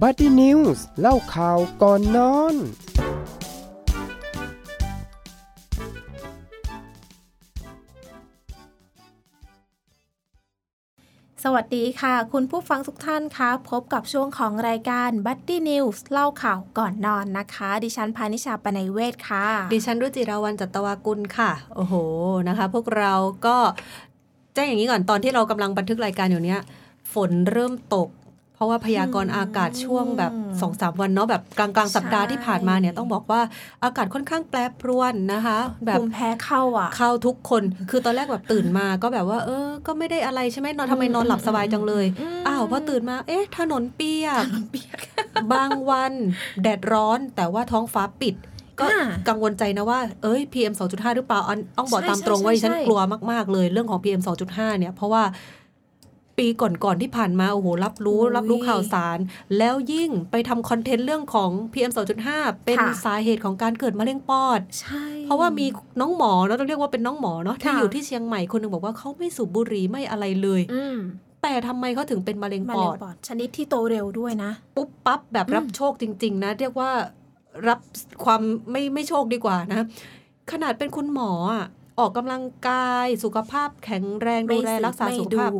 Buddy News เล่าข่าวก่อนนอน สวัสดีค่ะ คุณผู้ฟังทุกท่านคะ พบกับช่วงของรายการ Buddy News เล่าข่าวก่อนนอนนะคะ ดิฉันพานิชาปนัยเวศค่ะ ดิฉันรุจิราวันจัตวากุลค่ะ โอ้โหนะคะ พวกเราก็แจ้งอย่างนี้ก่อนตอนที่เรากำลังบันทึกรายการอยู่เนี้ย ฝนเริ่มตกเพ ราะว่าพยากรณ์อากาศช่วงแบบ2อสวันเนาะแบบกลางกลางๆสัปดาห์ที่ผ่านมาเนี่ยต้องบอกว่าอากาศค่อนข้างแปรปรวนนะคะ แบบภูมิแพ้เข้าอะ เข้าทุกคนคือตอนแรกแบบตื่นมาก็แบบว่า เออ ก็ไม่ได้อะไรใช่ไหมนอนทำไมนอนหลับสบายจังเลยอืมอ้าวพอตื่นมา เอ๊ะ ถนนเปียกเปียกบางวันแดดร้อนแต่ว่าท้องฟ้าปิดก็อ่ากังวลใจนะว่า เอ้ย PM 2.5 หรือเปล่าอันต้องบอกใช่ตามตรงว่าใช่ดิฉันใช่กลัวมาก ๆ เลยเรื่องของ PM 2.5 เนี่ย เพราะว่า ปีก่อนๆที่ผ่านมาโอ้โหรับรู้อุ๊ยรับรู้ข่าวสาร แล้วยิ่งไปทำคอนเทนต์เรื่องของ PM 2.5 เป็นค่ะสาเหตุของการเกิดมะเร็งปอด ใช่ เพราะว่ามีน้องหมอเนาะต้องเรียกว่าเป็นน้องหมอเนาะที่ค่ะอยู่ที่เชียงใหม่คนหนึงบอกว่าเขาไม่สูบบุหรี่ไม่อะไรเลยอืมแต่ทำไมเขาถึงเป็นมะเร็งมะปเร็องดปอด ชนิดที่โตเร็วด้วยนะ ปุ๊บปั๊บแบบรับอืมโชคจริง ๆ นะ เรียกว่ารับความไม่ไม่โชคดีกว่านะ ขนาดเป็นคุณหมออะออกกำลังกายสุขภาพแข็งแรงดูแลไม่รักษาไม่สุขภาพดู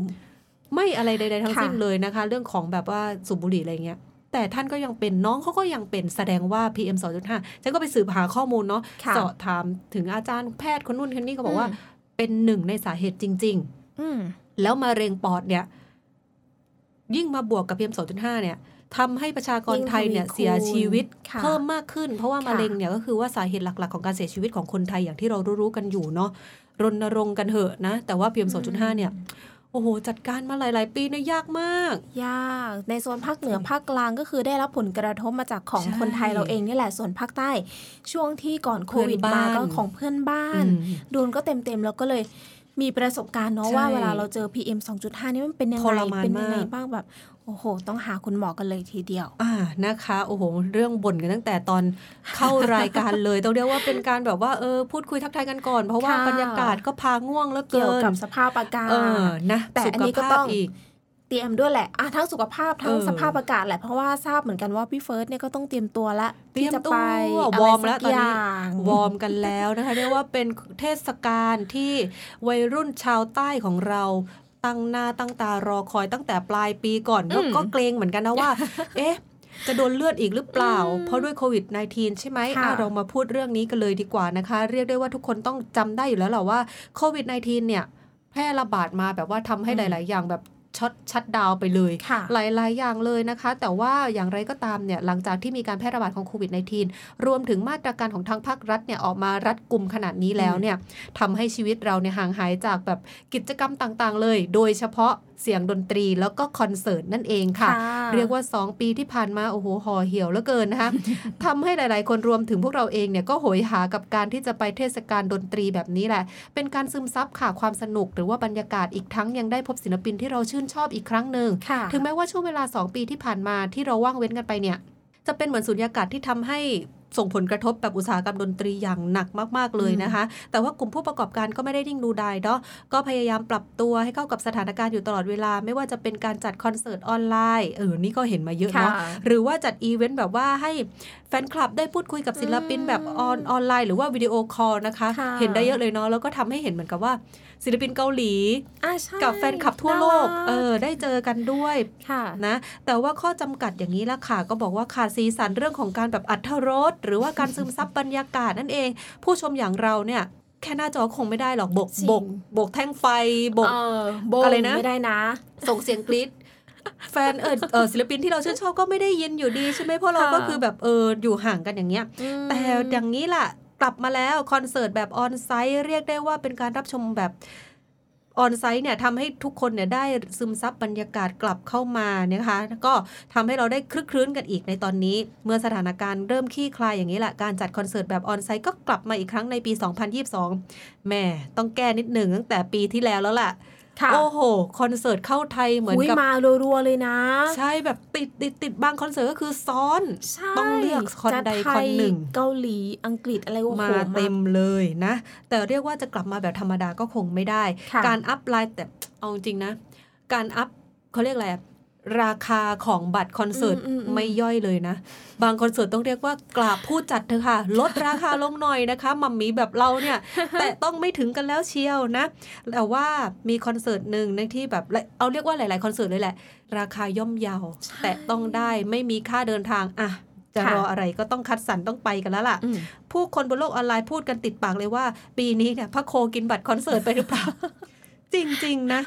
ไม่อะไรใดๆทั้งค่ะสิ้นเลยนะคะ เรื่องของแบบว่าสูบบุหรี่อะไรเงี้ยแต่ท่านก็ยังเป็นน้องเขาก็ยังเป็นแสดงว่า PM 2.5ฉันก็ไปสืบหาข้อมูลเนาะค่ะสอบถามถึงอาจารย์แพทย์คนนู่นคนนี้ก็บอกว่าอืมเป็นหนึ่งในสาเหตุจริง ๆ อืมแล้วมะเร็งปอดเนี่ย ยิ่งมาบวกกับ PM 2.5เนี่ยทำให้ประชากรไทยเนี่ยยิ่งทวีคูณเสียชีวิตค่ะเพิ่มมากขึ้น เพราะว่าค่ะมะเร็งเนี่ยก็คือว่าสาเหตุหลักๆ ของการเสียชีวิตของคนไทยอย่างที่เรารู้ๆกันอยู่เนาะรณรงค์กันเถอะนะ แต่ว่า PM 2.5เนี่ย โอ้โห จัดการมาหลาย ๆ ปีเนี่ยยากมาก ยาก ในโซนภาคเหนือภาคกลางก็คือได้รับผลกระทบมาจากของใช่คนไทยเราเองนี่แหละส่วนภาคใต้ ช่วงที่ก่อนโควิดเพื่อนมาบ้านก็ของเพื่อนบ้านอืมโดนก็เต็ม ๆ แล้วก็เลยมีประสบการณ์เนาะใช่ว่าเวลาเราเจอ PM 2.5 นี่มันเป็นยังทไงรมานเป็นยังไงมากบ้างแบบ โอ้โห ต้องหาคุณหมอกันเลยทีเดียว อ่านะคะ โอ้โห เรื่องบ่นกันตั้งแต่ตอนเข้ารายการเลย ต้องเรียกว่าเป็นการแบบว่าเออพูดคุยทักทายกันก่อน เพราะว่าค่ะบรรยากาศก็พาง่วงแล้วเกี่เกิยวนกับสภาพอากาศเออนะแต่สุอันขนี้ก็ภาต้พองอีกเตรียมด้วยแหละอะทั้งสุขภาพทั้งเออสภาพอากาศแหละเพราะว่าทราบเหมือนกันว่าพี่เฟิร์สเนี่ยก็ต้องเตรียมตัวละเตรียมที่จะตัวไปวอร์มแล้วะไสักตอนนี้ย่างวอร์มกันแล้วนะคะเรียกว่าเป็นเทศกาลที่วัยรุ่นชาวใต้ของเรา ตั้งหน้าตั้งตารอคอยตั้งแต่ปลายปีก่อนแล้วก็เกรงเหมือนกันนะว่า เอ๊ะจะโดนเลือดอีกหรือเปล่า เพราะด้วยโควิด -19 ใช่ไหมค่ะอะเรามาพูดเรื่องนี้กันเลยดีกว่านะคะ เรียกได้ว่าทุกคนต้องจำได้อยู่แล้วแหละว่าโควิด -19 เนี่ยแพร่ระบาดมาแบบว่าทำให้หลาย ๆ อย่างแบบ ช็อตชัดดาวน์ไปเลยค่ะหลาย ๆ อย่างเลยนะคะ แต่ว่าอย่างไรก็ตามเนี่ยหลังจากที่มีการแพร่ระบาดของโควิด -19 รวมถึงมาตรการของทางภาครัฐเนี่ยออกมารัดกลุ่มขนาดนี้แล้วเนี่ยทำให้ชีวิตเราเนี่ยห่างหายจากแบบกิจกรรมต่าง ๆ เลย โดยเฉพาะ เสียงดนตรีแล้วก็คอนเสิร์ตนั่นเองค่ะ เรียกว่า 2 ปีที่ผ่านมาโอ้โหห่อเหี่ยวเหลือเกินนะคะทำให้หลาย ๆ คนรวมถึงพวกเราเองเนี่ยก็โหยหากับการที่จะไปเทศกาลดนตรีแบบนี้แหละ เป็นการซึมซับค่ะความสนุก หรือว่าบรรยากาศอีกทั้งยังได้พบศิลปินที่เราชื่นชอบอีกครั้งหนึ่งค่ะถึงแม้ว่าช่วงเวลา 2 ปีที่ผ่านมาที่เราว่างเว้นกันไปเนี่ยจะเป็นเหมือนสุญญากาศที่ทำให้ ส่งผลกระทบแบบอุตสาหกรรมดนตรีอย่างหนักมาก ๆ เลยนะคะ แต่ว่ากลุ่มผู้ประกอบการก็ไม่ได้นิ่งดูดายเนาะก็พยายามปรับตัวให้เข้ากับสถานการณ์อยู่ตลอดเวลา ไม่ว่าจะเป็นการจัดคอนเสิร์ตออนไลน์เออนี่ก็เห็นมาเยอะเนาะค่ะหรือว่าจัดอีเวนต์แบบว่าให้แฟนคลับได้พูดคุยกับศิลปินแบบออนออนไลน์หรือว่า video call นะคะค่ะเห็นได้เยอะเลยเนาะแล้วก็ทำให้เห็นเหมือนกับว่าศิลปินเกาหลีอะใช่กับแฟนคลับทั่วโลกน่ารัเออได้เจอกันด้วยค่ะนะแต่ว่าข้อจำกัดอย่างนี้ละค่ะก็บอกว่าขาดสีสันเรื่องของการแบบอัธรสหรือว่าการซึมซับบรรยากาศนั่นเอง ผู้ชมอย่างเราเนี่ยแค่หน้าจอคงไม่ได้หรอกบกจริงบกบกแท่งไฟบกเออโบงอะไรนะไม่ได้นะ ส่งเสียงกรี๊ดแฟนเออเออศิลปินที่เราชื่นชอบก็ไม่ได้ยินอยู่ดีใช่ไหมเพราะเราค่ะก็คือแบบเอออยู่ห่างกันอย่างเงี้ยอืมแต่อย่างนี้ล่ะ กลับมาแล้วคอนเสิร์ตแบบออนไซต์เรียกได้ว่าเป็นการรับชมแบบ ออนไซต์เนี่ยทำให้ทุกคนเนี่ยได้ซึมซับบรรยากาศกลับเข้ามานะคะก็ทำให้เราได้คลึกคลื้นกันอีกในตอนนี้ เมื่อสถานการณ์เริ่มคลี่คลายอย่างนี้แหละการจัดคอนเสิร์ตแบบออนไซต์ก็กลับมาอีกครั้งในปี 2022แม่ต้องแก้นิดหนึ่งตั้งแต่ปีที่แล้วแล้วล่ะ โอ้โหคอนเสิร์ตเข้าไทยเหมือนอุ๊ยกับมารัวๆเลยนะ ใช่แบบติดติดติดบางคอนเสิร์ตก็คือซ้อนใช่ต้องเลือกคนใดจะไทคนหนึ่งเกาหลีอังกฤษอะไรโอ้โหมาเต็มเลยนะ แต่เรียกว่าจะกลับมาแบบธรรมดาก็คงไม่ได้ค่ะการ up line แต่เอาจริงนะ การ up เขาเรียกอะไรอะ ราคาของบัตรคอนเสิร์ตอืมอืมอืมไม่ย่อยเลยนะ บางคอนเสิร์ตต้องเรียกว่ากราบผู้จัดเถอะค่ะ ลดราคาลงหน่อยนะคะ มัมมี่แบบเราเนี่ย แต่ต้องไม่ถึงกันแล้วเชียวนะ แต่ว่ามีคอนเสิร์ตหนึ่งในที่แบบ เอาเรียกว่าหลาย ๆ คอนเสิร์ตเลยแหละ ราคาย่อมเยาใช่แต่ต้องได้ไม่มีค่าเดินทางอะจะค่ะรออะไรก็ต้องคัดสรรต้องไปกันแล้วล่ะอืมผู้คนบนโลกออนไลน์พูดกันติดปากเลยว่า ปีนี้เนี่ยพระโคกินบัตรคอนเสิร์ตไปหรือเปล่า จริง ๆ นะ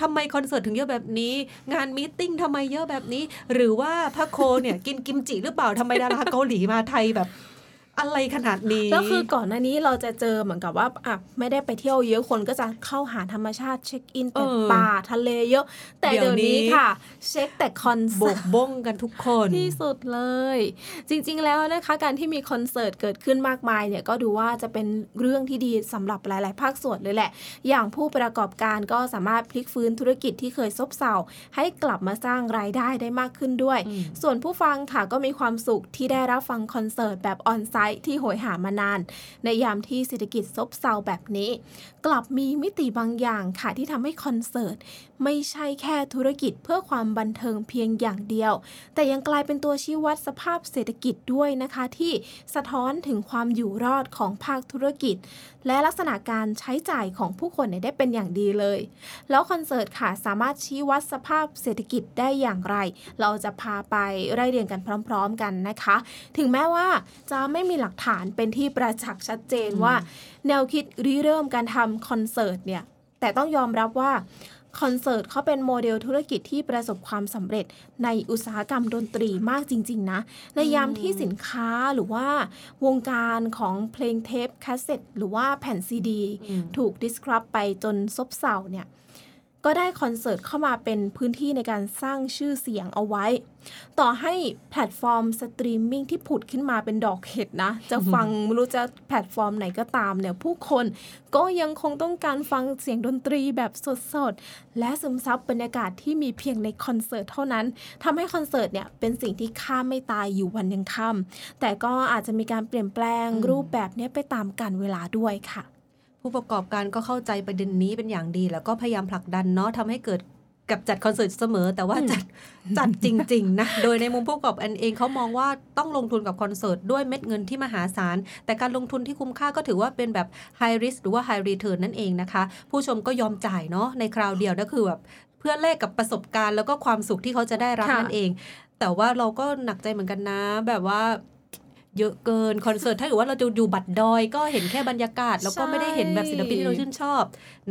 ทำไมคอนเสิร์ตถึงเยอะแบบนี้ งาน meeting ทำไมเยอะแบบนี้ หรือว่าพระโคเนี่ยกินกิมจิหรือเปล่าทำไมดาราเกาหลีมาไทยแบบ อะไรขนาดนี้แล้วคือก่อนหน้านี้เราจะเจอเหมือนกับว่าอะไม่ได้ไปเที่ยวเยอะคนก็จะเข้าหาธรรมชาติ check in แต่เออป่าทะเลเยอะ แต่เดี๋เดี๋ยยววนี้นี้ค่ะ เช็คแต่คอนโบเสิร์กตบงกันทุกคนที่สุดเลย จริง ๆ แล้วนะคะ การที่มีคอนเสิร์ตเกิดขึ้นมากมายเนี่ยก็ดูว่าจะเป็นเรื่องที่ดีสำหรับหลาย ๆ ภาคส่วนเลยแหละ อย่างผู้ประกอบการก็สามารถพลิกฟื้นธุรกิจที่เคยซบเซาให้กลับมาสร้างรายได้ได้มากขึ้นด้วยอืมส่วนผู้ฟังค่ะก็มีความสุขที่ได้รับฟังคอนเสิร์ตแบบ onsite ที่โหยหามานาน ในยามที่เศรษฐกิจซบเซาแบบนี้ กลับมีมิติบางอย่างค่ะที่ทำให้คอนเสิร์ตไม่ใช่แค่ธุรกิจเพื่อความบันเทิงเพียงอย่างเดียว แต่ยังกลายเป็นตัวชี้วัดสภาพเศรษฐกิจด้วยนะคะ ที่สะท้อนถึงความอยู่รอดของภาคธุรกิจ และลักษณะการใช้จ่ายของผู้คนเนี่ยได้เป็นอย่างดีเลย แล้วคอนเสิร์ตค่ะสามารถชี้วัดสภาพเศรษฐกิจได้อย่างไร เราจะพาไปไล่เรียงกันพร้อม ๆ กันนะคะ ถึงแม้ว่าจะไม่มีหลักฐานเป็นที่ประจักษ์ชัดเจนว่า แนวคิดริเริ่มการทำคอนเสิร์ตเนี่ยแต่ต้องยอมรับว่า คอนเสิร์ตเขาเป็นโมเดลธุรกิจที่ประสบความสำเร็จในอุตสาหกรรมดนตรีมากจริง ๆ นะ ในยามที่สินค้าหรือว่าวงการของเพลงเทปคาสเซ็ตหรือว่าแผ่นซีดีอืมถูก disrupt ไปจนซบเซาเนี่ย ก็ได้คอนเสิร์ตเข้ามาเป็นพื้นที่ในการสร้างชื่อเสียงเอาไว้ ต่อให้แพลตฟอร์มสตรีมมิ่งที่ผุดขึ้นมาเป็นดอกเห็ดนะ จะฟังไม่รู้จะแพลตฟอร์มไหนก็ตามเนี่ยผู้คนก็ยังคงต้องการฟังเสียงดนตรีแบบสดๆ และซึมซับบรรยากาศที่มีเพียงในคอนเสิร์ตเท่านั้นทำให้คอนเสิร์ตเนี่ยเป็นสิ่งที่ฆ่าไม่ตายอยู่วันยังค่ำแต่ก็อาจจะมีการเปลี่ยนแปลงรูปแบบเนี้ยไปตามกาลเวลาด้วยค่ะ ผู้ประกอบการก็เข้าใจประเด็นนี้เป็นอย่างดี แล้วก็พยายามผลักดันเนาะทำให้เกิดกับจัดคอนเสิร์ตเสมอ แต่ว่าจัดจัดจริง ๆ นะ โดยในมุมผู้ประกอบการเองเขามองว่าต้องลงทุนกับคอนเสิร์ตด้วยเม็ดเงินที่มหาศาล แต่การลงทุนที่คุ้มค่าก็ถือว่าเป็นแบบ high risk หรือว่า high return นั่นเองนะคะ ผู้ชมก็ยอมจ่ายเนาะในคราวเดียวนั่นคือแบบเพื่อแลกกับประสบการณ์แล้วก็ความสุขที่เขาจะได้รับค่ะนั่นเอง แต่ว่าเราก็หนักใจเหมือนกันนะ แบบว่า เยอะเกินคอนเสิร์ตถ้าเกิดว่าเราจะอยู่บัตรดอย ก็เห็นแค่บรรยากาศ แล้วก็ไม่ได้เห็นแบบศิลปินที่เราชื่นชอบ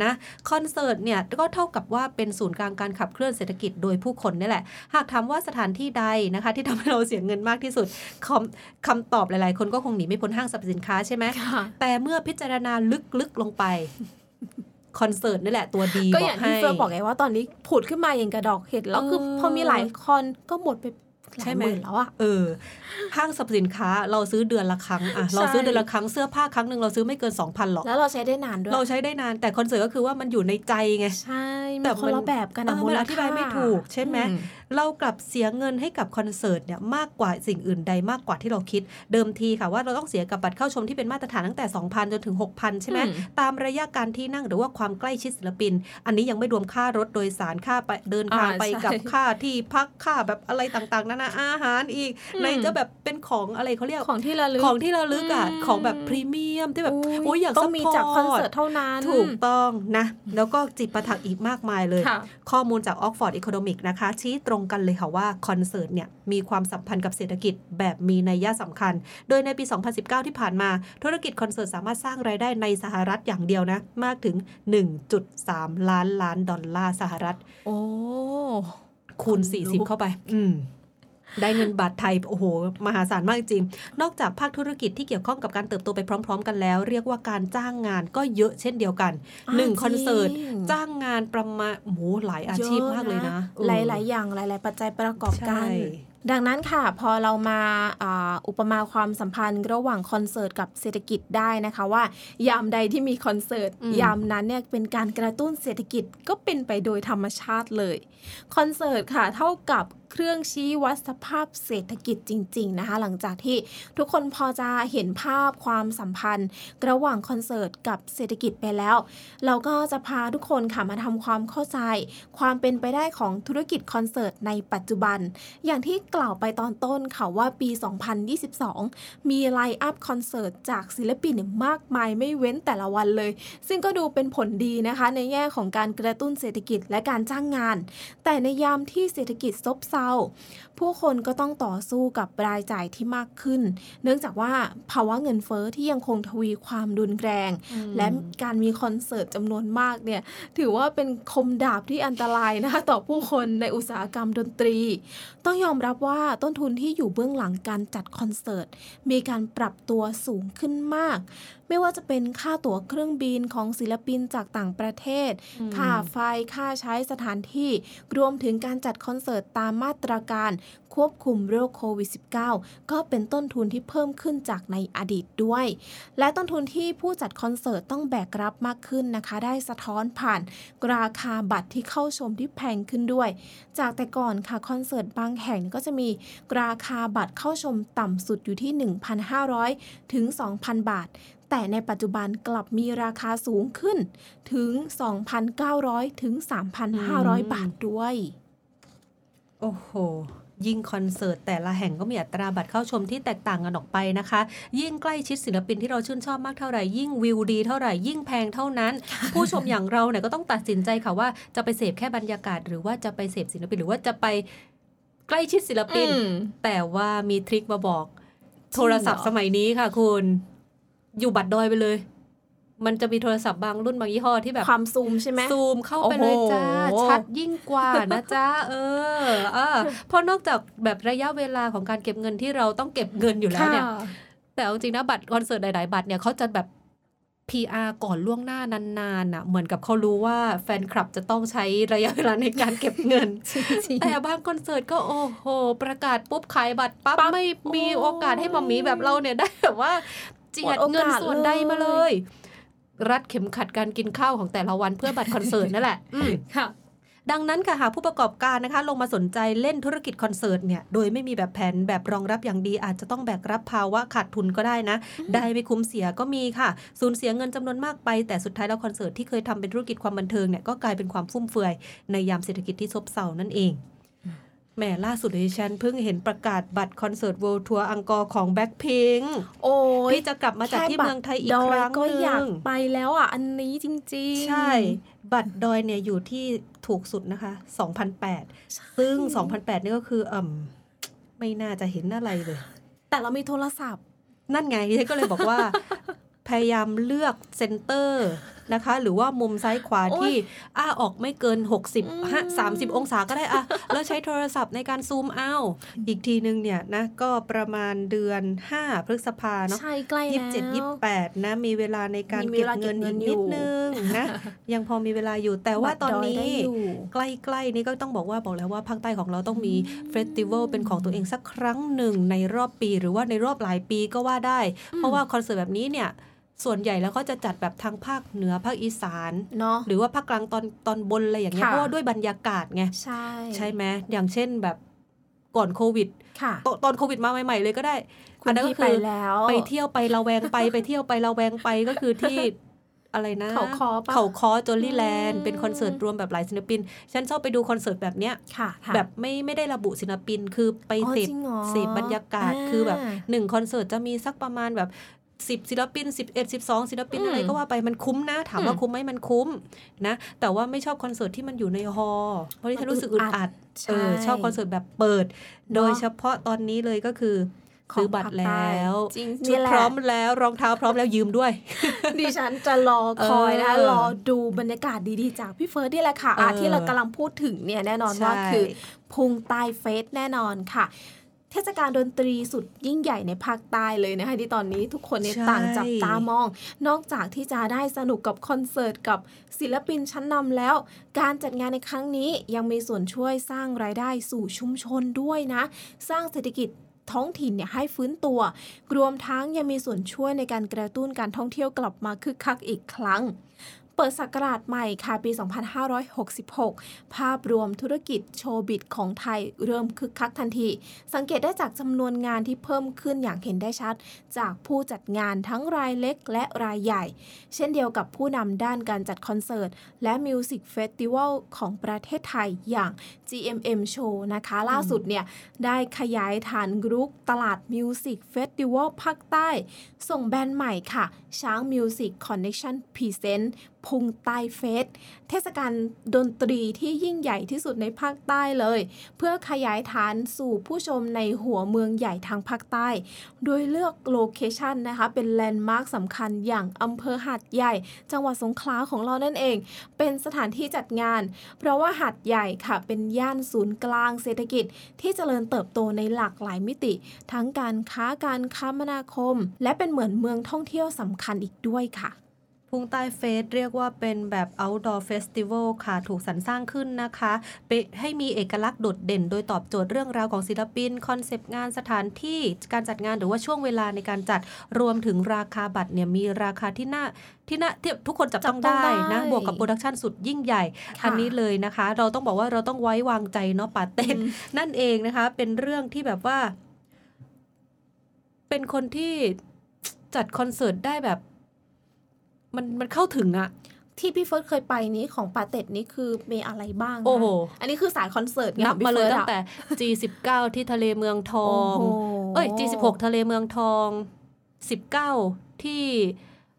นะคอนเสิร์ตเนี่ยก็เท่ากับว่าเป็นศูนย์กลางการขับเคลื่อนเศรษฐกิจโดยผู้คนนี่แหละ หากถามว่าสถานที่ใดนะคะ ที่ทำให้เราเสียเงินมากที่สุดคำคำตอบหลาย ๆ คนก็คงหนีไม่พ้นห้างสรรพสินค้าใช่ไหมค่ะแต่เมื่อพิจารณาลึกๆลงไปคอนเสิร์ตนี่แหละตัวดีก็บออย่างที่ให้เฟิร์นบอกไงว่าตอนนี้ผุดขึ้นมาอย่างกระดอกเห็ดแล้วคือเออพอมีหลายคอนก็หมดไป หลาใช่ยไหหมมื่นแล้วอะเออห้างสรรพสินค้าเราซื้อเดือนละครั้งอะใช่เราซื้อเดือนละครั้งเสื้อผ้าครั้งหนึ่งเราซื้อไม่เกิน 2,000หรอกแล้วเราใช้ได้นานด้วยเราใช้ได้นานแต่คอนเสิร์ตก็คือว่ามันอยู่ในใจไงใช่แต่มีคนมันละแบบกันเออะอมูมันลอธิบายไม่ถูก ใช่ไหมอื เรากลับเสียเงินให้กับคอนเสิร์ตเนี่ยมากกว่าสิ่งอื่นใดมากกว่าที่เราคิด เดิมทีค่ะว่าเราต้องเสียกับบัตรเข้าชมที่เป็นมาตรฐานตั้งแต่ 2,000 จนถึง 6,000 ใช่ไหมอืมตามระยะการที่นั่งหรือว่าความใกล้ชิดศิลปิน อันนี้ยังไม่รวมค่ารถโดยสารค่าไปเดินทางอ่าไปใช่กับค่าที่พักค่าแบบอะไรต่างๆนานาอาหารอีกอืมในจะแบบเป็นของอะไรเขาเรียกของที่ระลึกของที่ระลึกอะอืมของแบบพรีเมียมที่แบบอุ๊ยโอ้ยอยากต้องมีจากคอนเสิร์ต support เท่านั้นถูกต้องนะแล้วก็จิตประทักอีกมากมายเลยค่ะข้อมูลจาก Oxford Economic นะคะ ชี้ตรงกันเลยค่ะว่าคอนเสิร์ตเนี่ยมีความสัมพันธ์กับเศรษฐกิจแบบมีนัยยะสำคัญ โดยในปี 2019 ที่ผ่านมา ธุรกิจคอนเสิร์ตสามารถสร้างรายได้ในสหรัฐอย่างเดียวนะ มากถึง 1.3 ล้านล้านดอลลาร์สหรัฐ โอ้คูณคนลุก40 เข้าไป อืม ได้เงินบาทไทย โอ้โห มหาศาลมากจริง นอกจากภาคธุรกิจที่เกี่ยวข้องกับการเติบโตไปพร้อม ๆ กันแล้ว เรียกว่าการจ้างงานก็เยอะเช่นเดียวกันอ่าหนึ่งจริงคอนเสิร์ตจ้างงานประมาณโอ้โหหลายอาชีพมากเลยนะเออหลาย ๆ อย่างหลาย ๆ ปัจจัยประกอบกันใช่ดังนั้นค่ะ พอเรามาอาอุปมาความสัมพันธ์ระหว่างคอนเสิร์ตกับเศรษฐกิจได้นะคะว่ายามใดที่มีคอนเสิร์ตอืมยามนั้นเนี่ยเป็นการกระตุ้นเศรษฐกิจก็เป็นไปโดยธรรมชาติเลย คอนเสิร์ตค่ะ เท่ากับ เครื่องชี้วัดสภาพเศรษฐกิจจริง ๆ นะคะ หลังจากที่ทุกคนพอจะเห็นภาพความสัมพันธ์ ระหว่างคอนเสิร์ตกับเศรษฐกิจไปแล้ว เราก็จะพาทุกคนค่ะมาทำความเข้าใจ ความเป็นไปได้ของธุรกิจคอนเสิร์ตในปัจจุบัน อย่างที่กล่าวไปตอนต้นค่ะว่าปี 2022 มี line up คอนเสิร์ตจากศิลปินมากมายไม่เว้นแต่ละวันเลย ซึ่งก็ดูเป็นผลดีนะคะ ในแง่ของการกระตุ้นเศรษฐกิจและการจ้างงาน แต่ในยามที่เศรษฐกิจซบเซาผู้คนก็ต้องต่อสู้กับรายจ่ายที่มากขึ้น เนื่องจากว่าภาวะเงินเฟอ้อที่ยังคงทวีความรุนแรง และการมีคอนเสิร์ตจำนวนมากเนี่ยถือว่าเป็นคมดาบที่อันตรายนะคะต่อผู้คนในอุตสาหกรรมดนตรี ต้องยอมรับว่าต้นทุนที่อยู่เบื้องหลังการจัดคอนเสิร์ตมีการปรับตัวสูงขึ้นมากไม่ว่าจะเป็นค่าตั๋วเครื่องบินของศิลปินจากต่างประเทศ ค่าไฟ ค่าใช้สถานที่ รวมถึงการจัดคอนเสิร์ตตามมาตรการควบคุมโรคโควิด -19 ก็เป็นต้นทุนที่เพิ่มขึ้นจากในอดีตด้วย และต้นทุนที่ผู้จัดคอนเสิร์ตต้องแบกรับมากขึ้นนะคะ ได้สะท้อนผ่านราคาบัตรที่เข้าชมที่แพงขึ้นด้วย จากแต่ก่อนค่ะคอนเสิร์ตบางแห่งก็จะมีราคาบัตรเข้าชมต่ำสุดอยู่ที่ 1,500 ถึง 2,000 บาท แต่ในปัจจุบันกลับมีราคาสูงขึ้นถึง 2,900 ถึง 3,500 บาทด้วย โอ้โหยิ่งคอนเสิร์ตแต่ละแห่งก็มีอัตราบัตรเข้าชมที่แตกต่างกันออกไปนะคะ ยิ่งใกล้ชิดศิลปินที่เราชื่นชอบมากเท่าไหร่ยิ่งวิวดีเท่าไหร่ยิ่งแพงเท่านั้น ผู้ชมอย่างเราเนี่ยก็ต้องตัดสินใจค่ะว่าจะไปเสพแค่บรรยากาศ หรือว่าจะไปเสพศิลปินหรือว่าจะไปใกล้ชิดศิลปินอืมแต่ว่ามีทริคมาบอกจริงเหรอโทรศัพท์สมัยนี้ค่ะคุณ อยู่บัตรดอยไปเลย มันจะมีโทรศัพท์บางรุ่นบางยี่ห้อที่แบบความซูมใช่ไหมซูมเข้าไปเลยจ้าโอ้โหชัดยิ่งกว่านะจ้าเออเออเพราะนอกจากแบบระยะเวลาของการเก็บเงินที่เราต้องเก็บเงินอยู่แล้วเนี่ยค่ะแต่เอาจริงนะบัตรคอนเสิร์ตหลายๆบัตรเนี่ยเขาจะแบบ PR ก่อนล่วงหน้านานๆน่ะ เหมือนกับเขารู้ว่าแฟนคลับจะต้องใช้ระยะเวลาในการเก็บเงิน แต่บางคอนเสิร์ตก็โอ้โห ประกาศปุ๊บขายบัตรปั๊บปั๊บไม่มีโอ้โอกาสให้มามีแบบเราเนี่ยได้แบบว่า เจียดหมดโอกาสเงินส่วนใดมาเลเลยยรัดเข็มขัดการกินข้าวของแต่ละวันเพื่อบัตรคอนเสิร์ตนั่นแหละอืมค่ะดังนั้นค่ะหากผู้ประกอบการนะคะ ลงมาสนใจเล่นธุรกิจคอนเสิร์ตเนี่ยโดยไม่มีแบบแผนแบบรองรับอย่างดีอาจจะต้องแบกรับภาวะขาดทุนก็ได้นะ ได้ไม่คุ้มเสียก็มีค่ะ สูญเสียเงินจำนวนมากไป แต่สุดท้ายแล้วคอนเสิร์ตที่เคยทำเป็นธุรกิจความบันเทิงเนี่ยก็กลายเป็นความฟุ่มเฟือยในยามเศรษฐกิจที่ซบเซานั่นเอง แหมล่าสุดดิฉันเพิ่งเห็นประกาศบัตรคอนเสิร์ต World Tour encore ของ Blackpink โอ้ยที่จะกลับมาจัดที่เมืองไทยอีกดคอยรั้งก็หนึ่อยากงไปแล้วอะ อันนี้จริง ๆ ใช่ บัตรดอยเนี่ยอยู่ที่ถูกสุดนะคะ 2,008 ซึ่ง 2,008 นี่ก็คืออ่ำไม่น่าจะเห็นอะไรเลย แต่เรามีโทรศัพท์ นั่นไงดิฉันก็เลยบอกว่า พยายามเลือกเซนเตอร์ นะคะ หรือว่ามุมซ้ายขวาโอ๊ยที่อ้าออกไม่เกินอืม60ฮะ30 องศาก็ได้อะแล้วใช้โทรศัพท์ในการซูมเอาอีกทีนึงเนี่ยนะก็ประมาณเดือน 5 พฤษภาเนาะใช่ใกล้ยี่แล้สิบเจ็ดยี่วสิบแปดนะมีเวลาในการมีเก็เวบลาเงินเก็บเงิอีนกอยู่นิดนึงนะยังพอมีเวลาอยู่แต่ว่าตอนบัรดยนี้ได้อยู่ใกล้ๆนี่ก็ต้องบอกว่าบอกแล้วว่าภาคใต้ของเราต้องมีเฟสติวัลเป็นของตัวเองสักครั้งหนึ่งในรอบปี หรือว่าในรอบหลายปีก็ว่าได้ เพราะว่าคอนเสิร์ตแบบนี้เนี่ย ส่วนใหญ่แล้วก็จะจัดแบบทางภาคเหนือภาคอีสานเนาะหรือว่าภาคกลางตอนตอนบนอะไรอย่างเงี้ยค่ะเพราะว่าด้วยบรรยากาศไงใช่ใช่ไหมอย่างเช่นแบบก่อนโควิดค่ะตตอนโควิดมาใหม่ ๆ เลยก็ได้คุอันณนั้นก็ที่คืไปอแล้วไปเที่ยวไประแวงไปไปเที่ยวไประแวงไปก็คือที่อะไรนะ เขาคอปะเขาคอจอลลี่แลนอืด์มเป็นคอนเสิร์ตรวมแบบหลายศิลปิน ฉันชอบไปดูคอนเสิร์ตแบบเนี้ยค่ะค่ะแบบไม่ไม่ได้ระบุศิลปินคือไปอ๋อเสพจริงเหรอเสพบรรยากาศอ่าคือแบบหนึ่งคอนเสิร์ตจะมีสักประมาณแบบ สิบศิลปินสิบเอ็ดสิบสองศิลปินอืมอะไรก็ว่าไปมันคุ้มนะ ถามว่าอืมคุ้มไหมมันคุ้มนะ แต่ว่าไม่ชอบคอนเสิร์ตที่มันอยู่ใน hall เพราะที่ฉันรู้สึกอึดอัดใช่เออชอบคอนเสิร์ตแบบเปิดเนอะโดยเฉพาะตอนนี้เลยก็คือของซื้อบัตรแล้วจริงชุดนี่แหละพร้อมแล้วรองเท้าพร้อมแล้วยืมด้วย ดิฉันจะรอคอยนะคะเออรอดูบรรยากาศดีๆ จากพี่เฟิร์สนี่แหละค่ะอะเออที่เรากำลังพูดถึงเนี่ยแน่นอนว่าใช่คือพุ่งใต้เฟสแน่นอนค่ะ เทศกาลดนตรีสุดยิ่งใหญ่ในภาคใต้เลยนะคะที่ตอนนี้ทุกคนเนี่ยใช่ต่างจับตามอง นอกจากที่จะได้สนุกกับคอนเสิร์ตกับศิลปินชั้นนำแล้ว การจัดงานในครั้งนี้ยังมีส่วนช่วยสร้างรายได้สู่ชุมชนด้วยนะ สร้างเศรษฐกิจท้องถิ่นเนี่ยให้ฟื้นตัว รวมทั้งยังมีส่วนช่วยในการกระตุ้นการท่องเที่ยวกลับมาคึกคักอีกครั้ง เปิดศักราชใหม่ค่ะปี 2566 ภาพรวมธุรกิจโชว์บิตของไทยเริ่มคึกคักทันที สังเกตได้จากจำนวนงานที่เพิ่มขึ้นอย่างเห็นได้ชัด จากผู้จัดงานทั้งรายเล็กและรายใหญ่ เช่นเดียวกับผู้นำด้านการจัดคอนเสิร์ต และ music festival ของประเทศไทยอย่าง GMM Show นะคะ ล่าสุดเนี่ยได้ขยายฐานบุกตลาด music festival ภาคใต้ ส่งแบรนด์ใหม่ค่ะช้าง Music Connection present พุ่งใต้เฟสเทศกาลดนตรีที่ยิ่งใหญ่ที่สุดในภาคใต้เลย เพื่อขยายฐานสู่ผู้ชมในหัวเมืองใหญ่ทางภาคใต้ โดยเลือก location นะคะ เป็น landmark สำคัญอย่างอำเภอหาดใหญ่ จังหวัดสงขลาของเรานั่นเอง เป็นสถานที่จัดงาน เพราะว่าหาดใหญ่ค่ะ เป็นย่านศูนย์กลางเศรษฐกิจ ที่เจริญเติบโตในหลากหลายมิติ ทั้งการค้าการคมนาคม และเป็นเหมือนเมืองท่องเที่ยวสำคัญอีกด้วยค่ะ พุ่งใต้เฟสเรียกว่าเป็นแบบ outdoor festival ค่ะ ถูกสรรสร้างขึ้นนะคะเปให้มีเอกลักษณ์โดดเด่น โดยตอบโจทย์เรื่องราวของศิลปิน concept งานสถานที่การจัดงานหรือว่าช่วงเวลาในการจัดรวมถึงราคาบัตรเนี่ยมีราคาที่น่าที่น่าที่ทุกคนจับต้องจับต้องได้นะได้บวกกับ production สุดยิ่งใหญ่ค่ะอันนี้เลยนะคะ เราต้องบอกว่าเราต้องไว้วางใจเนาะป๋าเต็ดอืมนั่นเองนะคะ เป็นเรื่องที่แบบว่า เป็นคนที่จัดคอนเสิร์ตได้แบบ มันมันเข้าถึงอะที่พี่เฟิร์สเคยไปนี้ของป๋าเต็ดนี่คือมีอะไรบ้างคะโอ้โห อันนี้คือสายคอนเสิร์ตไงนับของพี่มาเลยฟิร์สตั้งอะแต่ G19 ที่ทะเลเมืองทองโอ้โหเอ้ย G16 ทะเลเมืองทอง 19 ที่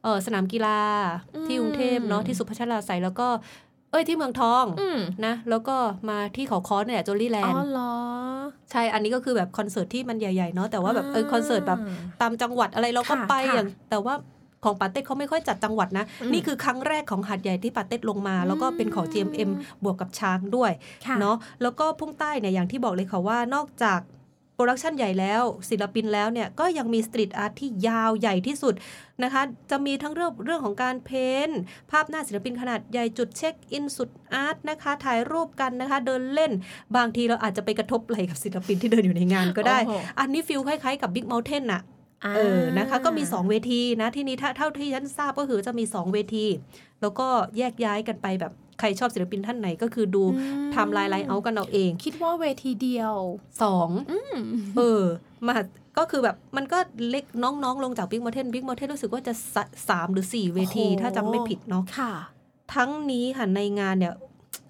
เออสนามกีฬาที่กรุงเทพเนาะที่ศุภชลาศัยแล้วก็ เอ้ยที่เมืองทองอืมนะ แล้วก็มาที่เขาค้อเนี่ย Jolly Land อ๋อเหรอใช่ อันนี้ก็คือแบบคอนเสิร์ตที่มันใหญ่ๆเนาะแต่ว่าแบบเออคอนเสิร์ตแบบตามจังหวัดอะไรเราก็ค่ะไปค่ะอย่างแต่ว่า ของป๋าเต็ดเขาไม่ค่อยจัดจังหวัดนะอืมนี่คือครั้งแรกของหาดใหญ่ที่ป๋าเต็ดลงมา แล้วก็เป็นของ GMM บวกกับช้างด้วยค่ะเนาะแล้วก็พุ่งใต้เนี่ยอย่างที่บอกเลยค่ะว่านอกจาก production ใหญ่แล้ว ศิลปินแล้วเนี่ยก็ยังมี street art ที่ยาวใหญ่ที่สุดนะคะ จะมีทั้งเรื่องเรื่องของการ paint ภาพหน้าศิลปินขนาดใหญ่จุด check in สุด art นะคะ ถ่ายรูปกันนะคะ เดินเล่น บางทีเราอาจจะไปกระทบไหล่กับศิลปินที่เดินอยู่ในงานก็ได้โอ้โหอันนี้ feel คล้ายๆกับ Big Mountain น่ะา เออนะคะ ก็มี 2 เวทีนะที่นี้ถ้าเท่าที่ฉันทราบก็คือจะมี 2 เวที แล้วก็แยกย้ายกันไปแบบใครชอบศิลปินท่านไหนก็คือดูอืมทำลายไลน์เอากันเอาเอง คิดว่าเวทีเดียวสองเออมาก็คือแบบมันก็เล็กน้องๆ ลงจาก Big Mountain Big Mountain รู้สึกว่าจะสะสามหรือ4เวทีโอ้โหถ้าจำไม่ผิดเนาะค่ะ ทั้งนี้ค่ะในงานเนี่ย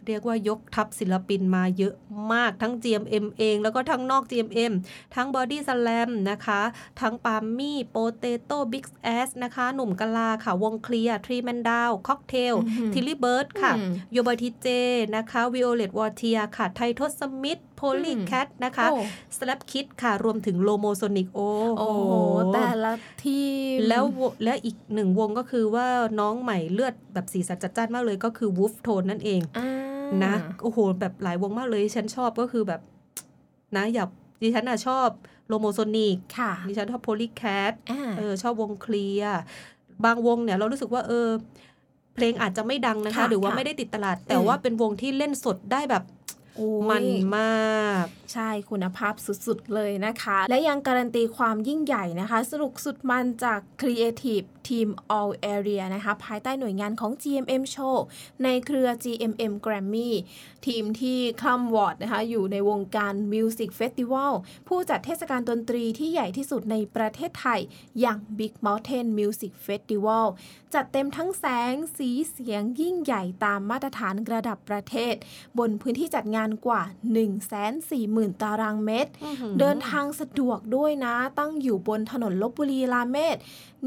เรียกว่ายกทัพศิลปินมาเยอะมากทั้ง GMM เอง แล้วก็ทั้งนอก GMM ทั้ง Body Slam นะคะ ทั้งปาล์มมี่ Potato Big Ass นะคะ หนุ่มกะลาค่ะ วง Klear Three Man Down Cocktail อือหือ Tilly Birds ค่ะอืม UrboyTJนะคะ Violette Wautier ค่ะ Taitosmith Poly อืม Cat นะคะโอ้ Slapkiss ค่ะ รวมถึง Lomosonic โอโอ้โห แต่ละทีมแล้วและอีกหนึ่งวงก็คือว่าน้องใหม่เลือดแบบสีสันจัดจ้านมากเลยก็คือ Wolf Tone นั่นเองอ่า นะโอ้โหแบบหลายวงมากเลยฉันชอบก็คือแบบนะอยากดิฉันอะชอบ Lomosonic ค่ะดิฉันชอบ Polycat อ่าเออชอบวง Klear บางวงเนี่ยเรารู้สึกว่าเออ เพลงอาจจะไม่ดังนะคะค่ะหรือว่าค่ะไม่ได้ติดตลาด แต่อืมว่าเป็นวงที่เล่นสดได้แบบโอ้ย มันมาก ใช่คุณภาพสุดๆเลยนะคะ และยังการันตีความยิ่งใหญ่นะคะ สนุกสุดมันจาก Creative Team All Area นะคะ ภายใต้หน่วยงานของ GMM Show ในเครือ GMM Grammy ทีมที่คล่ำวอร์ดนะคะ อยู่ในวงการ Music Festival ผู้จัดเทศกาลดนตรีที่ใหญ่ที่สุดในประเทศไทย อย่าง Big Mountain Music Festival จัดเต็มทั้งแสงสีเสียงยิ่งใหญ่ตามมาตรฐานระดับประเทศ บนพื้นที่จัดงานกว่า 140,000 ตารางเมตร เดินทางสะดวกด้วยนะ ตั้งอยู่บนถนนลบบุรีรามเมศ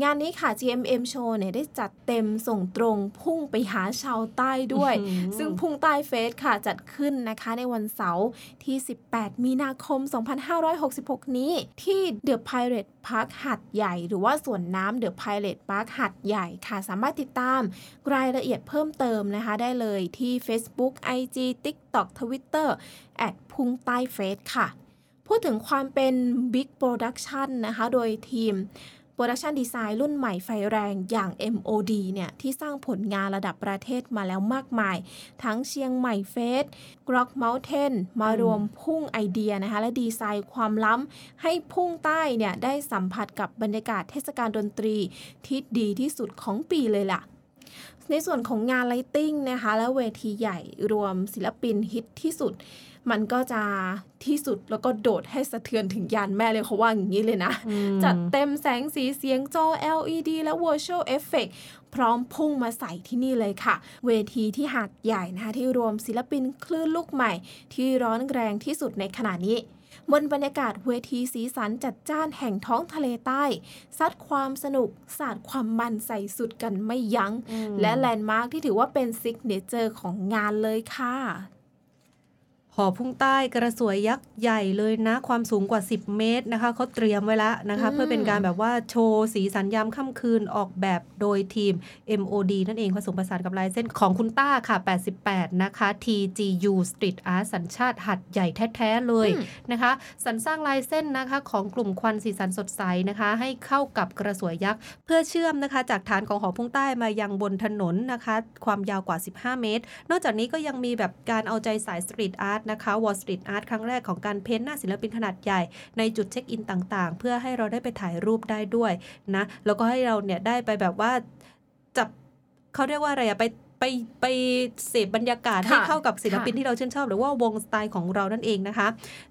งานนี้ค่ะ GMM Show เนี่ยได้จัดเต็มส่งตรงพุ่งไปหาชาวใต้ด้วยอื้อหือซึ่งพุ่งใต้เฟสค่ะจัดขึ้นนะคะในวันเสาร์ที่ 18 มีนาคม 2566 นี้ ที่ The Pirate Park หัดใหญ่ หรือว่าสวนน้ำ The Pirate Park หัดใหญ่ค่ะ สามารถติดตามรายละเอียดเพิ่มเติมนะคะ ได้เลยที่ Facebook IG TikTok Twitter แอดพุ่งใต้เฟสค่ะ พูดถึงความเป็น Big Production นะคะ โดยทีม Production Design รุ่นใหม่ไฟแรงอย่าง MOD เนี่ยที่สร้างผลงานระดับประเทศมาแล้วมากมาย ทั้งเชียงใหม่เฟส Rock Mountain มารวมพุ่งไอเดียนะคะ และดีไซน์ความล้ำให้พุ่งใต้เนี่ยได้สัมผัสกับบรรยากาศเทศกาลดนตรีที่ดีที่สุดของปีเลยล่ะในส่วนของงานไลติ้งนะคะและเวทีใหญ่รวมศิลปินฮิตที่สุด มันก็จะที่สุดแล้วก็โดดให้สะเทือนถึงยานแม่เลยเขาว่าอย่างนี้เลยนะ จัดเต็มแสงสีเสียงจอ LED และ Virtual Effect พร้อมพุ่งมาใส่ที่นี่เลยค่ะ เวทีที่หาดใหญ่นะคะที่รวมศิลปินคลื่นลูกใหม่ ที่ร้อนแรงที่สุดในขณะนี้บนบรรยากาศเวทีสีสันจัดจ้านแห่งท้องทะเลใต้ ซัดความสนุก สาดความมันใส่สุดกันไม่ยั้ง และ landmark ที่ถือว่าเป็น signature ของงานเลยค่ะ หอพุ่งใต้กระสวยยักษ์ใหญ่เลยนะ ความสูงกว่า 10 เมตรนะคะเขาเตรียมไว้แล้วนะคะอืมเพื่อเป็นการแบบว่าโชว์สีสันยามค่ำคืนออกแบบโดยทีม MOD นั่นเองผสมผสานกับลายเส้นของคุณต้าค่ะ 88 นะคะ TGU Street Art สัญชาติหาดใหญ่แท้ ๆ เลยอืมนะคะ สรรสร้างลายเส้นนะคะของกลุ่มควันสีสันสดใสนะคะ ให้เข้ากับกระสวยยักษ์เพื่อเชื่อมนะคะจากฐานของหอพุ่งใต้มายังบนถนนนะคะ ความยาวกว่า 15 เมตร นอกจากนี้ก็ยังมีแบบการเอาใจสาย street art นะคะ wall street art ครั้งแรกของการ paint หน้าศิลปินขนาดใหญ่ ในจุด check in ต่างๆ เพื่อให้เราได้ไปถ่ายรูปได้ด้วยนะแล้วก็ให้เราเนี่ยได้ไปแบบว่าจับเขาเรียกว่าอะไรอะไปไปไปเสพบรรยากาศค่ะให้เข้ากับศิลปินค่ะที่เราชื่นชอบ หรือว่าวงสไตล์ของเรานั่นเองนะคะ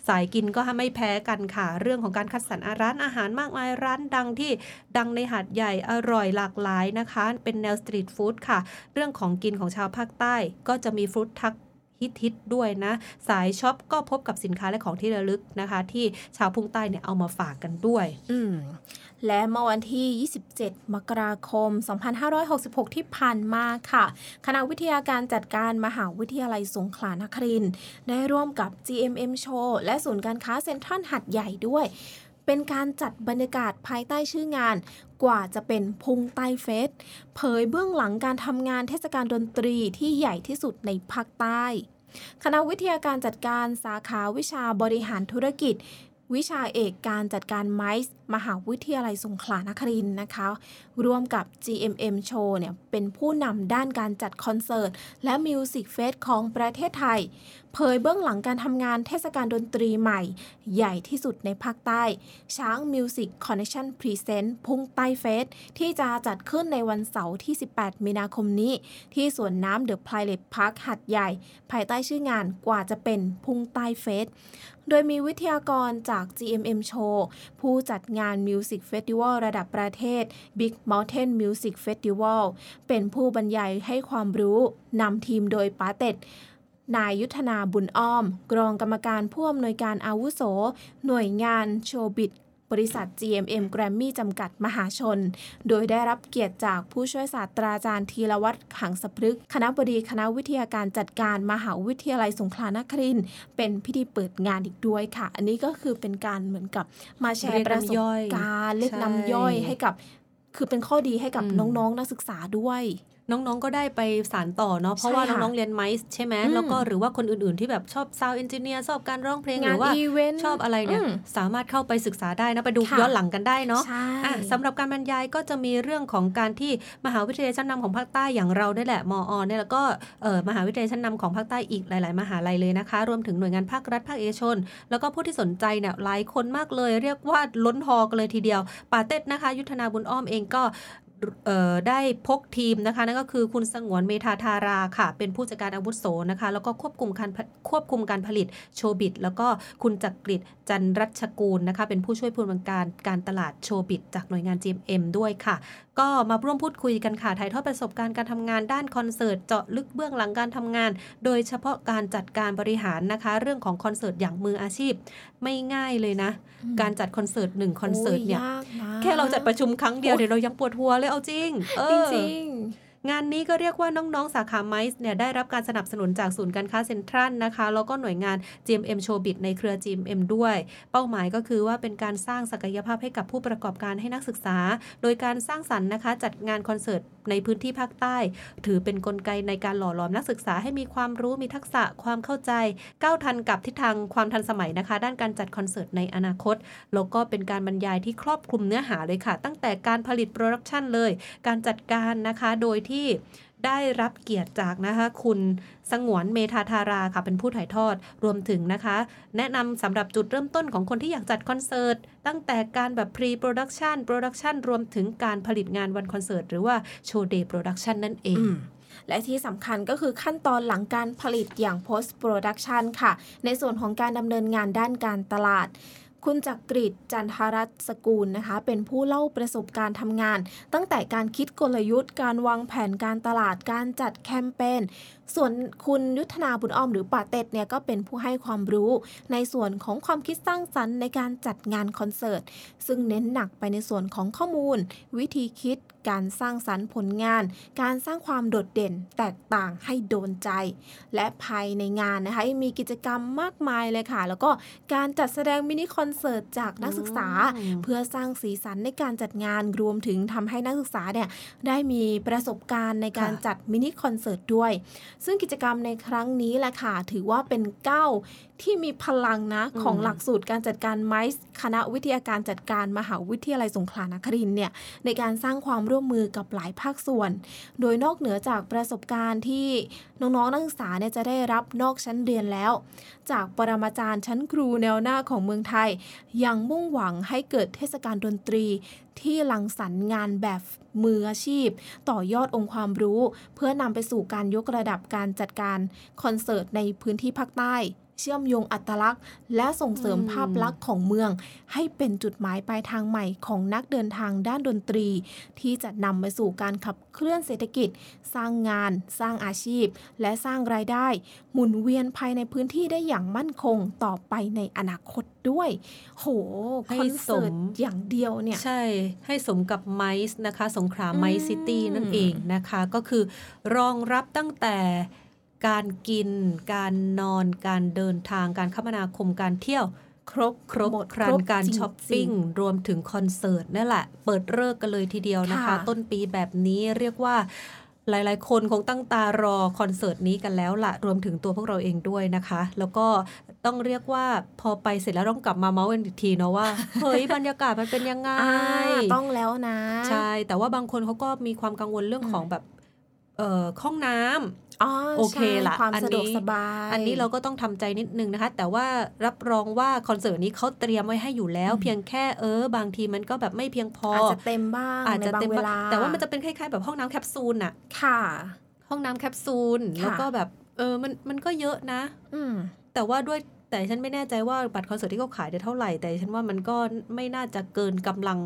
สายกินก็ไม่แพ้กันค่ะ เรื่องของการคัดสรรร้านอาหารมากมายร้านดังที่ดังในหาดใหญ่อร่อยหลากหลายนะคะ เป็นแนว street food ค่ะ เรื่องของกินของชาวภาคใต้ก็จะมี food truck ฮิตฮิตๆด้วยนะ สายช็อปก็พบกับสินค้าและของที่ระลึกนะคะ ที่ชาวพุ่งใต้เนี่ยเอามาฝากกันด้วยอืและเมื่อวันที่ 27 มกราคม 2566 ที่ผ่านมาค่ะ คณะวิทยาการจัดการมหาวิทยาลัยสงขลานครินได้ร่วมกับ GMM Show และศูนย์การค้าเซ็นทรัลหัดใหญ่ด้วย เป็นการจัดบรรยากาศภายใต้ชื่องานกว่าจะเป็นพุงใต้เฟส เผยเบื้องหลังการทำงานเทศกาลดนตรีที่ใหญ่ที่สุดในภาคใต้ คณะวิทยาการจัดการสาขาวิชาบริหารธุรกิจ วิชาเอกการจัดการ MICE มหาวิทยาลัยสงขลานครินทร์นะคะ ร่วมกับ GMM Show เนี่ยเป็นผู้นำด้านการจัดคอนเสิร์ต และ music fest ของประเทศไทย เผยเบื้องหลังการทำงานเทศกาลดนตรีใหม่ ใหญ่ที่สุดในภาคใต้ ช้าง Music Connection present พุ่งใต้ Fest ที่จะจัดขึ้นในวันเสาร์ที่ 18 มีนาคมนี้ ที่สวนน้ำ The Pirate Park หาดใหญ่ ภายใต้ชื่องานกว่าจะเป็นพุ่งใต้ Fest โดยมีวิทยากรจาก GMM Show ผู้จัดงาน Music Festival ระดับประเทศ Big Mountain Music Festival เป็นผู้บรรยายให้ความรู้นำทีมโดยป๋าเต็ดนายยุทธนาบุญอ้อม รองกรรมการผู้อำนวยการอาวุโส หน่วยงาน Showbiz บริษัท GMM Grammy จำกัดมหาชน โดยได้รับเกียรติจากผู้ช่วยศาสตราจารย์ธีรวัตรขังสพฤกษ์คณะบดีคณะวิทยาการจัดการมหาวิทยาลัยสงขลานครินทร์เป็นพิธีเปิดงานอีกด้วยค่ะ อันนี้ก็คือเป็นการเหมือนกับมาแชเรียร์กประสน้ำย่บอยการณ์เรียกใช่น้ำย่อยให้กับ คือเป็นข้อดีให้กับอืมน้องๆนักศึกษาด้วย น้องๆก็ได้ไปสารต่อเนาะเพราะว่าใช่ค่ะน้องๆเรียนไมซ์ใช่ไหมอืมแล้วก็หรือว่าคนอื่นๆที่แบบชอบซาวด์เอนจิเนียร์ชอบการร้องเพลงหงารืนอว่าอีเวนต์ชอบอะไรเนี่ยอืมสามารถเข้าไปศึกษาได้นะไปดูค่ะย้อนหลังกันได้เนาะใช่อะสำหรับการบรรยายก็จะมีเรื่องของการที่มหาวิทยาลัยชั้นนำของภาคใต้อย่างเราเนี่ยแหละมอเนี่ยแล้วก็เอ่อมหาวิทยาลัยชั้นนำของภาคใต้อีกหลาย ๆ มหาลัยเลยนะคะ รวมถึงหน่วยงานภาครัฐภาคเอกชน แล้วก็ผู้ที่สนใจเนี่ยหลายคนมากเลย เรียกว่าล้นฮอกันเลยทีเดียวปาเต็ดนะคะ ยุทธนาบุญอ้อมเองก็เอ่อ ได้พกทีมนะคะนั่นก็คือคุณสงวนเมธาธาราค่ะ เป็นผู้จัดการอาวุโสนะคะ แล้วก็ควบคุมการควบคุมการผลิตโชบิดแล้วก็คุณจักริด จันรัชกูลนะคะ เป็นผู้ช่วยผู้อำนวยการการตลาดโชบิดจากหน่วยงาน GMM ด้วยค่ะ ก็มาร่วมพูดคุยกันค่ะถ่ายทอดประสบการณ์การทำงานด้านคอนเสิร์ตเจาะลึกเบื้องหลังการทำงาน โดยเฉพาะการจัดการบริหารนะคะ เรื่องของคอนเสิร์ตอย่างมืออาชีพ ไม่ง่ายเลยนะ การจัดคอนเสิร์ตหนึ่งคอนเสิร์ตเนี่ยโอ้ากนะแค่เราจัดประชุมครั้งเดียวเดี๋ยวเรายังปวดหัวเลยเอาจริงเออจริง งานนี้ก็เรียกว่าน้องๆ สาขา MICE เนี่ยได้รับการสนับสนุนจากศูนย์การค้าเซ็นทรัลนะคะ แล้วก็หน่วยงาน GMM Showbiz ในเครือ GMM ด้วย เป้าหมายก็คือว่าเป็นการสร้างศักยภาพให้กับผู้ประกอบการให้นักศึกษา โดยการสร้างสรรค์นะคะ จัดงานคอนเสิร์ต ในพื้นที่ภาคใต้ ถือเป็นกลไกในการหล่อหลอมนักศึกษาให้มีความรู้มีทักษะความเข้าใจ ก้าวทันกับทิศทางความทันสมัยนะคะ ด้านการจัดคอนเสิร์ตในอนาคต แล้วก็เป็นการบรรยายที่ครอบคลุมเนื้อหาเลยค่ะ ตั้งแต่การผลิต production เลย การจัดการนะคะ โดยที่ ได้รับเกียรติจากนะคะคุณสงวนเมธาธาราค่ะเป็นผู้ถ่ายทอดรวมถึงนะคะ แนะนำสำหรับจุดเริ่มต้นของคนที่อยากจัดคอนเสิร์ต ตั้งแต่การแบบ pre production production รวมถึงการผลิตงานวันคอนเสิร์ต หรือว่า show day production นั่นเองและที่สำคัญก็คือขั้นตอนหลังการผลิตอย่าง post production ค่ะ ในส่วนของการดำเนินงานด้านการตลาด คุณจักกริดจันทรัตน์สกูลนะคะ เป็นผู้เล่าประสบการณ์ทำงาน ตั้งแต่การคิดกลยุทธ์ การวางแผนการตลาดการจัดแคมเปญส่วนคุณยุทธนาบุญอ้อมหรือป่าเต็ดเนี่ยก็เป็นผู้ให้ความรู้ในส่วนของความคิดสร้างสรรค์ในการจัดงานคอนเสิร์ต ซึ่งเน้นหนักไปในส่วนของข้อมูล วิธีคิด การสร้างสรรค์ผลงาน การสร้างความโดดเด่นแตกต่างให้โดนใจ และภายในงานนะคะมีกิจกรรมมากมายเลยค่ะ แล้วก็การจัดแสดงมินิคอนเสิร์ตจากนักศึกษา เพื่อสร้างสีสันในการจัดงานรวมถึงทำให้นักศึกษาเนี่ยได้มีประสบการณ์ในการจัดมินิคอนเสิร์ตด้วยซึ่งกิจกรรมในครั้งนี้แหละค่ะ ถือว่าเป็นก้าวที่มีพลังนะอืมของหลักสูตรการจัดการไมซ์คณะวิทยาการจัดการมหาวิทยาลัยสงขลานครินทร์เนี่ยในการสร้างความร่วมมือกับหลายภาคส่วน โดยนอกเหนือจากประสบการณ์ที่น้องๆนักศึกษาเนี่ยจะได้รับนอกชั้นเรียนแล้ว จากปรมาจารย์ชั้นครูแนวหน้าของเมืองไทย ยังมุ่งหวังให้เกิดเทศกาลดนตรี ที่ลังสรรค์งานแบบมืออาชีพ ต่อยอดองค์ความรู้ เพื่อนำไปสู่การยกระดับการจัดการคอนเสิร์ตในพื้นที่ภาคใต้ เชื่อมโยงอัตลักษณ์ และส่งเสริมอืมภาพลักษณ์ของเมือง ให้เป็นจุดหมายปลายทางใหม่ของนักเดินทางด้านดนตรี ที่จะนำไปสู่การขับเคลื่อนเศรษฐกิจ สร้างงาน สร้างอาชีพ และสร้างรายได้ หมุนเวียนภายในพื้นที่ได้อย่างมั่นคงต่อไปในอนาคตด้วย โหให้คอนเสิร์ตสมอย่างเดียวเนี่ย ใช่ ให้สมกับ MICE นะคะ สงขลาอืมไมซ์ซิตี้นั่นเองนะคะ ก็คือรองรับตั้งแต่ การกิน การนอน การเดินทาง การคมนาคม การเที่ยว ครบครบหมดครันการจงๆช้อปปิ้ง รวมถึงคอนเสิร์ตนั่นแหละ เปิดเลิกษ์กันเลยทีเดียวนะคะค่ะต้นปีแบบนี้เรียกว่าหลายๆ คนคงตั้งตารอคอนเสิร์ตนี้กันแล้วล่ะรวมถึงตัวพวกเราเองด้วยนะคะ แล้วก็ต้องเรียกว่าพอไปเสร็จแล้วต้องกลับมาเมาส์กันอีกทีเนาะว่า เฮ้ย บรรยากาศมันเป็นยังไงอ่าต้องแล้วนะ ใช่ แต่ว่าบางคนเขาก็มีความกังวลเรื่องของแบบ เอ่อห้องน้ำอ๋อโอเคใช่ล่ะความอันสะดวกนี้สบาย อันนี้เราก็ต้องทำใจนิดนึงนะคะ แต่ว่ารับรองว่าคอนเสิร์ตนี้เขาเตรียมไว้ให้อยู่แล้วอืมเพียงแค่เออบางทีมันก็แบบไม่เพียงพออาอาจจะเต็มบ้างอาจในจะบางเต็มเวบ้างลาแต่ว่ามันจะเป็นคล้ายๆแบบห้องน้ำแคปซูลน่ะค่ะ ห้องน้ำแคปซูลค่ะแล้วก็แบบเออมันมันก็เยอะนะ อืมแต่ว่าด้วยแต่ฉันไม่แน่ใจว่าบัตรคอนเสิร์ตที่เขาขายได้เท่าไหร่ แต่ฉันว่ามันก็ไม่น่าจะเกินกำลัง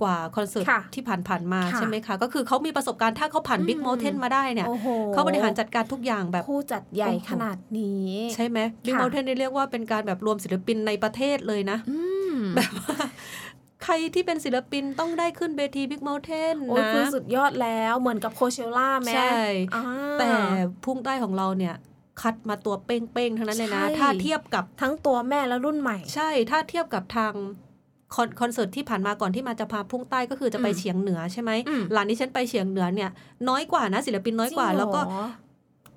กว่าคอนเสิร์ตค่ะที่ผ่านๆมาค่ะใช่ไหมคะ ก็คือเขามีประสบการณ์ถ้าเขาผ่านอืมบิ๊ก u ม t เทนมาได้เนี่ยโอ้โหเขาบริหารจัดการทุกอย่างแบบผู้จัดใหญ่โอ้โหขนาดนี้ ใช่ไหมบิ๊กค่ะเม t เทนนี่เรียกว่าเป็นการแบบรวมศิลปินในประเทศเลยนะอืมแบบว่าใครที่เป็นศิลปินต้องได้ขึ้นเวทีบิ๊ก u ม t เทนโอ้ยนะคือสุดยอดแล้วเหมือนกับ Coachella ไหมใช่อ่าแต่พุ่งใต้ของเราเนี่ยคัดมาตัวเป้งๆทั้งนั้นเลยนะใช่ถ้าเทียบกับทั้งตัวแม่และรุ่นใหม่ ใช่ ถ้าเทียบกับทาง คอนคอนเสิร์ตที่ผ่านมาก่อนที่มาจะพาพุ่งใต้ก็คือจะไปอืมเฉียงเหนือใช่ไหมอืมหลานนี้ฉันไปเฉียงเหนือเนี่ย น้อยกว่านะศิลปินน้อยกว่าจริงเหรอแล้วก็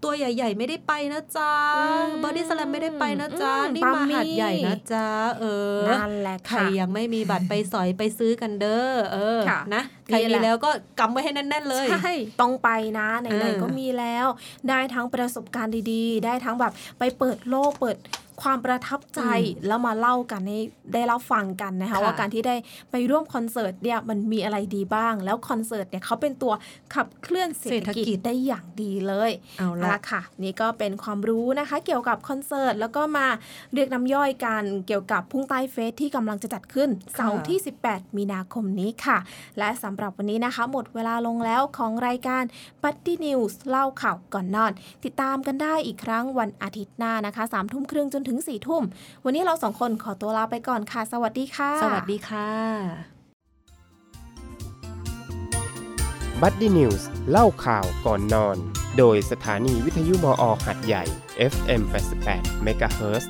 ตัวใหญ่ ๆ ไม่ได้ไปนะจ๊ะอืมบอดี้สแลมไม่ได้ไปนะจ๊ะอืมนี่ปาล์มมี่หาดใหญ่นะจ๊ะเออนั่นแหละใครค่ะยังไม่มีบัตรไปสอยไปซื้อกันเด้อเออค่ะนะ ใครนี่แหมีละแล้วก็กำไว้ให้แน่นๆเลยใช่ต้องไปนะไหเอนอๆก็มีแล้ว ได้ทั้งประสบการณ์ดีๆ ได้ทั้งแบบไปเปิดโลกเปิดความประทับใจอืมแล้วมาเล่ากันให้ได้เล่าฟังกันนะคะค่ะว่าการที่ได้ไปร่วมคอนเสิร์ตเนี่ยมันมีอะไรดีบ้าง แล้วคอนเสิร์ตเนี่ยเขาเป็นตัวขับเคลื่อนเศรษฐกิจได้อย่างดีเลยเอาเอาละละค่ะ นี่ก็เป็นความรู้นะคะ เกี่ยวกับคอนเสิร์ตแล้วก็มาเรียกน้ำย่อยกันเกี่ยวกับพุ่งใต้ Fest ที่กำลังจะจัดขึ้นเสาร์ที่ 18 มีนาคมนี้ค่ะ และสำหรับวันนี้นะคะ หมดเวลาลงแล้วของรายการ Buddy News เล่าข่าวก่อนนอน ติดตามกันได้อีกครั้งวันอาทิตย์หน้านะคะสามทุ่มครึ่งจนถึงสี่ทุ่ม วันนี้เราสองคนขอตัวลาไปก่อนค่ะ สวัสดีค่ะ สวัสดีค่ะ Buddy News เล่าข่าวก่อนนอน โดยสถานีวิทยุมอหัดใหญ่ FM 88 MHz